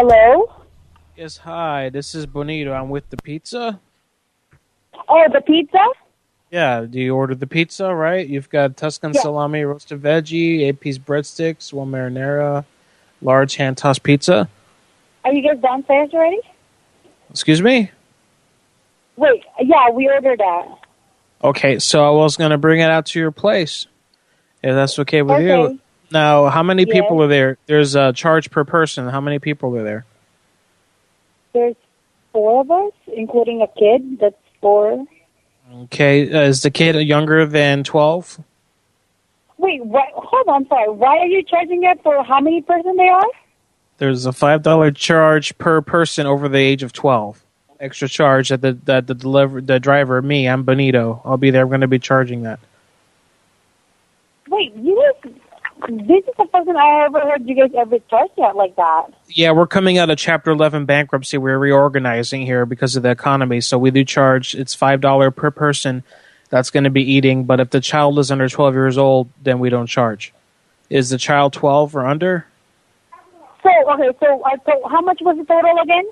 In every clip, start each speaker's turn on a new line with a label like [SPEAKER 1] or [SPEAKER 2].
[SPEAKER 1] Hello?
[SPEAKER 2] Yes, hi. This is Benito. I'm with the pizza.
[SPEAKER 1] Oh, the pizza?
[SPEAKER 2] Yeah, do you order the pizza, right? You've got Tuscan
[SPEAKER 1] Yeah.
[SPEAKER 2] salami, roasted veggie, eight-piece breadsticks, one marinara, large hand-tossed pizza.
[SPEAKER 1] Are you guys downstairs already?
[SPEAKER 2] Excuse me?
[SPEAKER 1] Wait, yeah, we ordered that.
[SPEAKER 2] Okay, so I was going to bring it out to your place, if that's okay with
[SPEAKER 1] Okay.
[SPEAKER 2] you. Now, how many
[SPEAKER 1] Yes.
[SPEAKER 2] people are there? There's a charge per person. How many people are there?
[SPEAKER 1] There's four of us, including a kid. That's four.
[SPEAKER 2] Okay, uh, is the kid younger than 12?
[SPEAKER 1] Wait, what? Hold on, sorry. Why are you charging it for how many person they are?
[SPEAKER 2] There's a $5 charge per person over the age of 12. Extra charge that the that the deliver the driver, me, I'm Benito. I'll be there. I'm going to be charging that.
[SPEAKER 1] Wait, you. This is the first time I ever heard you guys ever charge that like that.
[SPEAKER 2] Yeah, we're coming out of Chapter 11 bankruptcy. We're reorganizing here because of the economy. So we do charge, it's $5 per person that's going to be eating. But if the child is under 12 years old, then we don't charge. Is the child 12 or under?
[SPEAKER 1] So okay, so uh, so how much was the total again?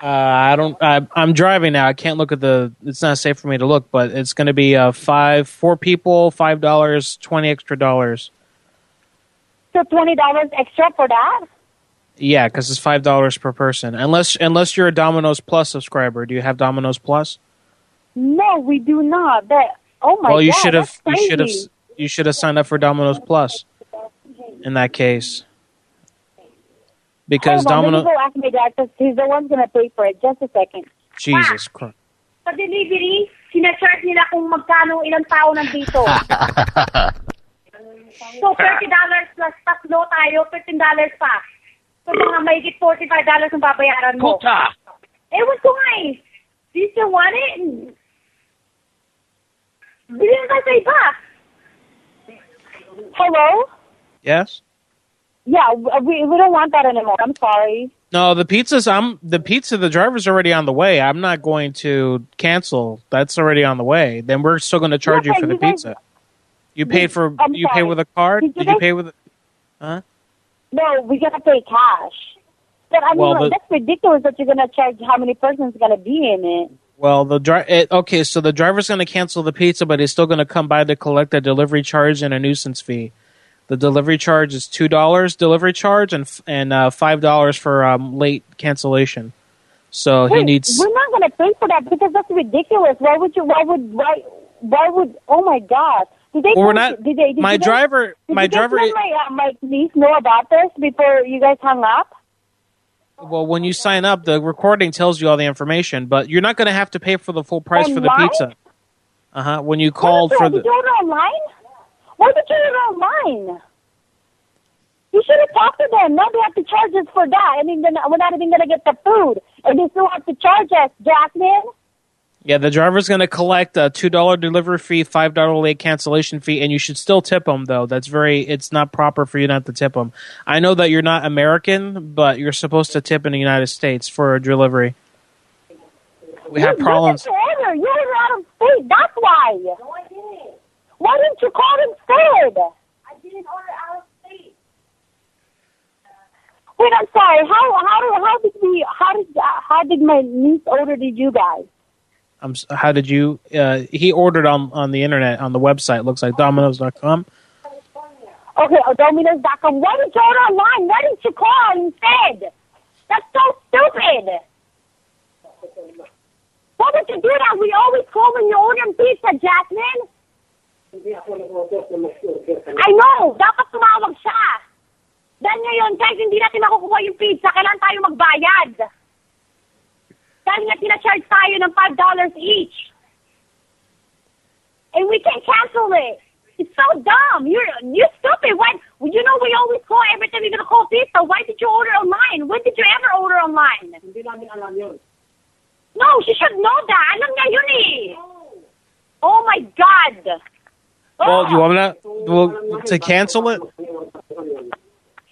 [SPEAKER 2] Uh, I don't. I, I'm driving now. I can't look at the. It's not safe for me to look, but it's going to be uh, five, four people, five dollars, twenty extra dollars.
[SPEAKER 1] So twenty dollars extra for that?
[SPEAKER 2] Yeah, because it's five dollars per person. Unless unless you're a Domino's Plus subscriber. Do you have Domino's Plus?
[SPEAKER 1] No, we do not. That oh my god.
[SPEAKER 2] well, you should have. You should have. You should have signed up for Domino's Plus. In that case, because
[SPEAKER 1] Hold on, let
[SPEAKER 2] Domino.
[SPEAKER 1] me go ask my dad because he's the one gonna pay for it. Just a second.
[SPEAKER 2] Jesus Christ.
[SPEAKER 1] Sa delivery, sinacharge nila kung magkano ilang tao nandito. so, $30 plus tatlo tayo, $15 pa. So, mga mahigit $45 ang babayaran mo.
[SPEAKER 3] Puta!
[SPEAKER 1] Ewan ko nga eh. Do you still want it? Bilhin ka sa iba. Hello?
[SPEAKER 2] Yes.
[SPEAKER 1] Yeah, we, we don't want that anymore. I'm sorry.
[SPEAKER 2] No, the pizza's. I'm the pizza. The driver's already on the way. I'm not going to cancel. That's already on the way. Then we're still going to charge
[SPEAKER 1] Yeah,
[SPEAKER 2] you for
[SPEAKER 1] but
[SPEAKER 2] the
[SPEAKER 1] guys-
[SPEAKER 2] pizza. You paid for.
[SPEAKER 1] I'm
[SPEAKER 2] you pay with a card.
[SPEAKER 1] Did you
[SPEAKER 2] Did you pay with? Huh?
[SPEAKER 1] No, we gotta pay cash. But I mean,
[SPEAKER 2] Well,
[SPEAKER 1] like,
[SPEAKER 2] the-
[SPEAKER 1] that's ridiculous that you're gonna charge how many persons gonna be in it.
[SPEAKER 2] Well, the dri- it, okay, so the driver's going to cancel the pizza, but he's still going to come by to collect a delivery charge and a nuisance fee. The delivery charge is two dollars delivery charge and and uh, five dollars for um, late cancellation. So he needs.
[SPEAKER 1] We're not gonna pay for that because that's ridiculous. Why would you? Why would? Why? Why would? Oh my God! Did they?
[SPEAKER 2] Well, we're not-
[SPEAKER 1] Did they? Did
[SPEAKER 2] my
[SPEAKER 1] guys-
[SPEAKER 2] driver-
[SPEAKER 1] Did
[SPEAKER 2] my driver-
[SPEAKER 1] let my uh, my niece know about this before you guys hung up?
[SPEAKER 2] Well, when you sign up, the recording tells you all the information, but you're not going to have to pay for the full price for the pizza. Uh huh. When you called for the.
[SPEAKER 1] Did you order online? Why did you order online? You should have talked to them. Now they have to charge us for that. I mean, we're not even gonna get the food, and they still have to charge us, Jasmine.
[SPEAKER 2] Yeah, the driver's going to collect a two dollar delivery fee, five dollar late cancellation fee, and you should still tip them though. That's very. It's not proper for you not to tip them. I know that you're not American, but you're supposed to tip in the United States for a delivery. We have problems.
[SPEAKER 1] You didn't order. You were out of state. That's why. No, I didn't. Why didn't you call instead? I didn't order out of state. Wait, I'm sorry. How how how did we how did how did my niece order did you guys?
[SPEAKER 2] I'm. How did you? Uh, he ordered on on the internet on the website. Looks like Domino's.com.
[SPEAKER 1] Okay, oh, Domino's.com. Why did you order online? Why didn't you call instead? That's so stupid. Why would you do that? We always call when you order pizza, Jasmine. I know. Dapat tumawag siya. Dahil ngayon, kahit hindi natin makukuha yung pizza, kailangan tayo magbayad. Dahil nga tina-charge tayo ng $5 each. And we can't cancel it. It's so dumb. You're you're stupid. Why? well, You know we always call every time you're gonna call pizza. Why did you order online? When did you ever order online? Hindi namin alam yun. No, she should know that. Alam niya yun eh. Oh my God.
[SPEAKER 2] Well, do you want me to well, to cancel it,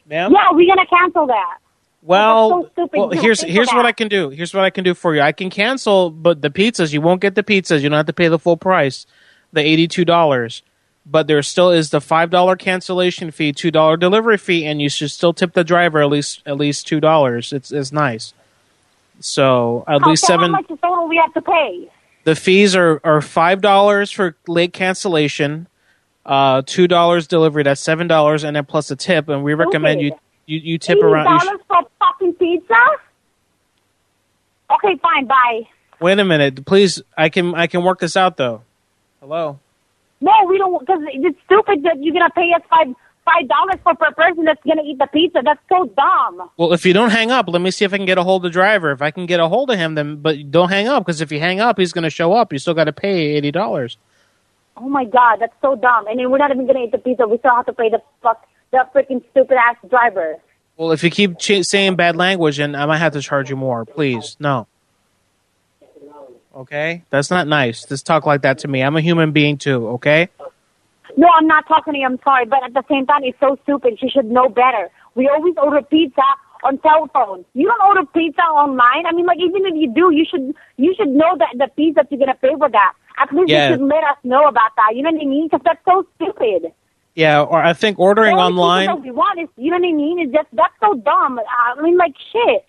[SPEAKER 2] ma'am?
[SPEAKER 1] Yeah, we're gonna cancel that.
[SPEAKER 2] Well,
[SPEAKER 1] so
[SPEAKER 2] well, here's here's what. I can do. Here's what I can do for you. I can cancel, but the pizzas you won't get the pizzas. You don't have to pay the full price, the eighty two dollars. but there still is the five dollar cancellation fee, two dollar delivery fee, and you should still tip the driver at least at least two dollars. It's it's nice. So at least
[SPEAKER 1] so
[SPEAKER 2] seven.
[SPEAKER 1] How much total we have to pay?
[SPEAKER 2] The fees are, are five dollars for late cancellation, uh, two dollars delivery. That's seven dollars, and then plus a tip. And we recommend you you, you tip around. You sh-
[SPEAKER 1] dollars for pizza? Okay, fine. Bye.
[SPEAKER 2] wait a minute, please. I can I can work this out though. Hello.
[SPEAKER 1] No, we don't because it's stupid that you're gonna pay us five five dollars for per person that's gonna eat the pizza. That's so dumb.
[SPEAKER 2] Well, if you don't hang up, let me see if I can get a hold of the driver. If I can get a hold of him, then but don't hang up because if you hang up, he's going to show up. You still got to pay eighty dollars.
[SPEAKER 1] Oh my god, that's so dumb. And then we're not even gonna eat the pizza. We still have to pay the fuck the freaking stupid ass driver.
[SPEAKER 2] Well, if you keep ch- saying bad language, then I might have to charge you more. Please, no. Okay, that's not nice. Just talk like that to me. I'm a human being too. Okay.
[SPEAKER 1] No, I'm not talking to you. I'm sorry, but at the same time, it's so stupid. She should know better. We always order pizza on cell phone. You don't order pizza online. I mean, like even if you do, you should you should know that the fees that you're gonna pay for that. At least
[SPEAKER 2] Yeah.
[SPEAKER 1] you should let us know about that. You know what I mean? Because that's so stupid.
[SPEAKER 2] Yeah, or I think ordering
[SPEAKER 1] pizza
[SPEAKER 2] online.
[SPEAKER 1] we want is you know what I mean? It's just that's so dumb. I mean, like shit.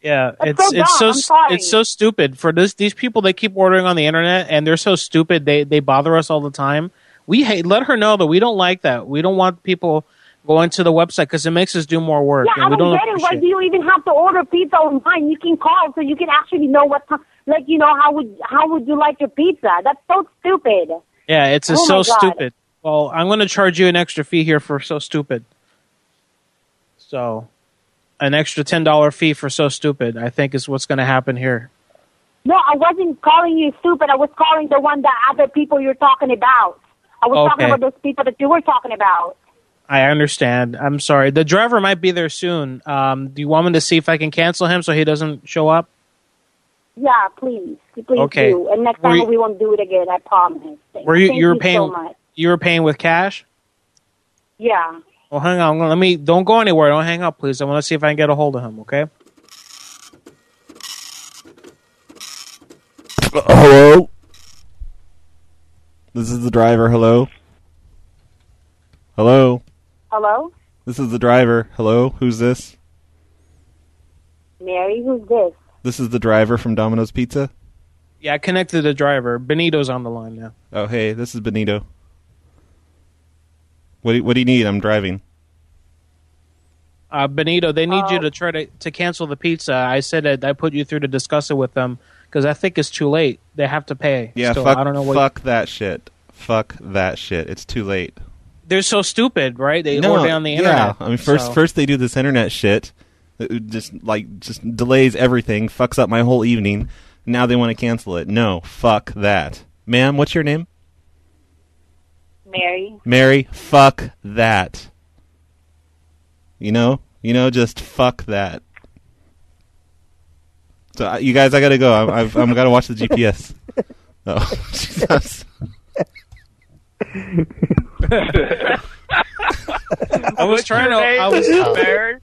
[SPEAKER 2] Yeah,
[SPEAKER 1] That's
[SPEAKER 2] it's
[SPEAKER 1] so
[SPEAKER 2] it's so
[SPEAKER 1] dumb.
[SPEAKER 2] It's so stupid for this these people. They keep ordering on the internet, and they're so stupid. They they bother us all the time. We hate. Let her know that we don't like that. We don't want people going to the website because it makes us do more work.
[SPEAKER 1] Yeah, I don't
[SPEAKER 2] don't
[SPEAKER 1] get it. Why do you even have to order pizza online? You can call so you can actually know what time. Like you know how would how would you like your pizza? That's so stupid.
[SPEAKER 2] Yeah, it's
[SPEAKER 1] Oh
[SPEAKER 2] so
[SPEAKER 1] God.
[SPEAKER 2] stupid. Well, I'm going to charge you an extra fee here for so stupid. So, an extra ten dollar fee for so stupid. I think is what's going to happen here.
[SPEAKER 1] No, I wasn't calling you stupid. I was calling the one that other people you're talking about. I was talking about those people that you were talking about.
[SPEAKER 2] I understand. I'm sorry. The driver might be there soon. Um, do you want me to see if I can cancel him so he doesn't show up?
[SPEAKER 1] Yeah, please, please
[SPEAKER 2] Okay.
[SPEAKER 1] do. And next
[SPEAKER 2] Were
[SPEAKER 1] time
[SPEAKER 2] you-
[SPEAKER 1] we won't do it again. I promise.
[SPEAKER 2] Were you
[SPEAKER 1] Thank
[SPEAKER 2] you were
[SPEAKER 1] you
[SPEAKER 2] paying
[SPEAKER 1] so much.
[SPEAKER 2] You were paying with cash?
[SPEAKER 1] Yeah.
[SPEAKER 2] Well, hang on. Let me. Don't go anywhere. Don't hang up, please. I want to see if I can get a hold of him. Okay.
[SPEAKER 3] Uh, hello? This is the driver. Hello? Hello?
[SPEAKER 1] Hello,
[SPEAKER 3] This is the driver. Hello? Who's this?
[SPEAKER 1] Mary. Who's this?
[SPEAKER 3] This is the driver from Domino's Pizza.
[SPEAKER 2] Yeah, I connected the driver. Benito's on the line now.
[SPEAKER 3] Oh, hey, this is Benito. What do, what do you need? I'm driving.
[SPEAKER 2] Uh, Benito, they need you
[SPEAKER 1] Uh,
[SPEAKER 2] to try to, to cancel the pizza. I said that I put you through to discuss it with them because I think it's too late. They have to pay.
[SPEAKER 3] Yeah,
[SPEAKER 2] still.
[SPEAKER 3] fuck,
[SPEAKER 2] I don't know what.
[SPEAKER 3] fuck that shit. Fuck that shit. It's too late.
[SPEAKER 2] They're so stupid, right? They
[SPEAKER 3] no,
[SPEAKER 2] order on the
[SPEAKER 3] yeah. I mean, first
[SPEAKER 2] so-
[SPEAKER 3] first they do this internet shit, that just like just delays everything, fucks up my whole evening. Now they want to cancel it. No, fuck that, ma'am. What's your name?
[SPEAKER 1] Mary.
[SPEAKER 3] Mary. Fuck that. You know, you know, just fuck that. So uh, you guys, I gotta go. I, I've I'm gotta watch the GPS. Oh, Jesus.
[SPEAKER 2] I was trying to. I was.
[SPEAKER 4] Mary?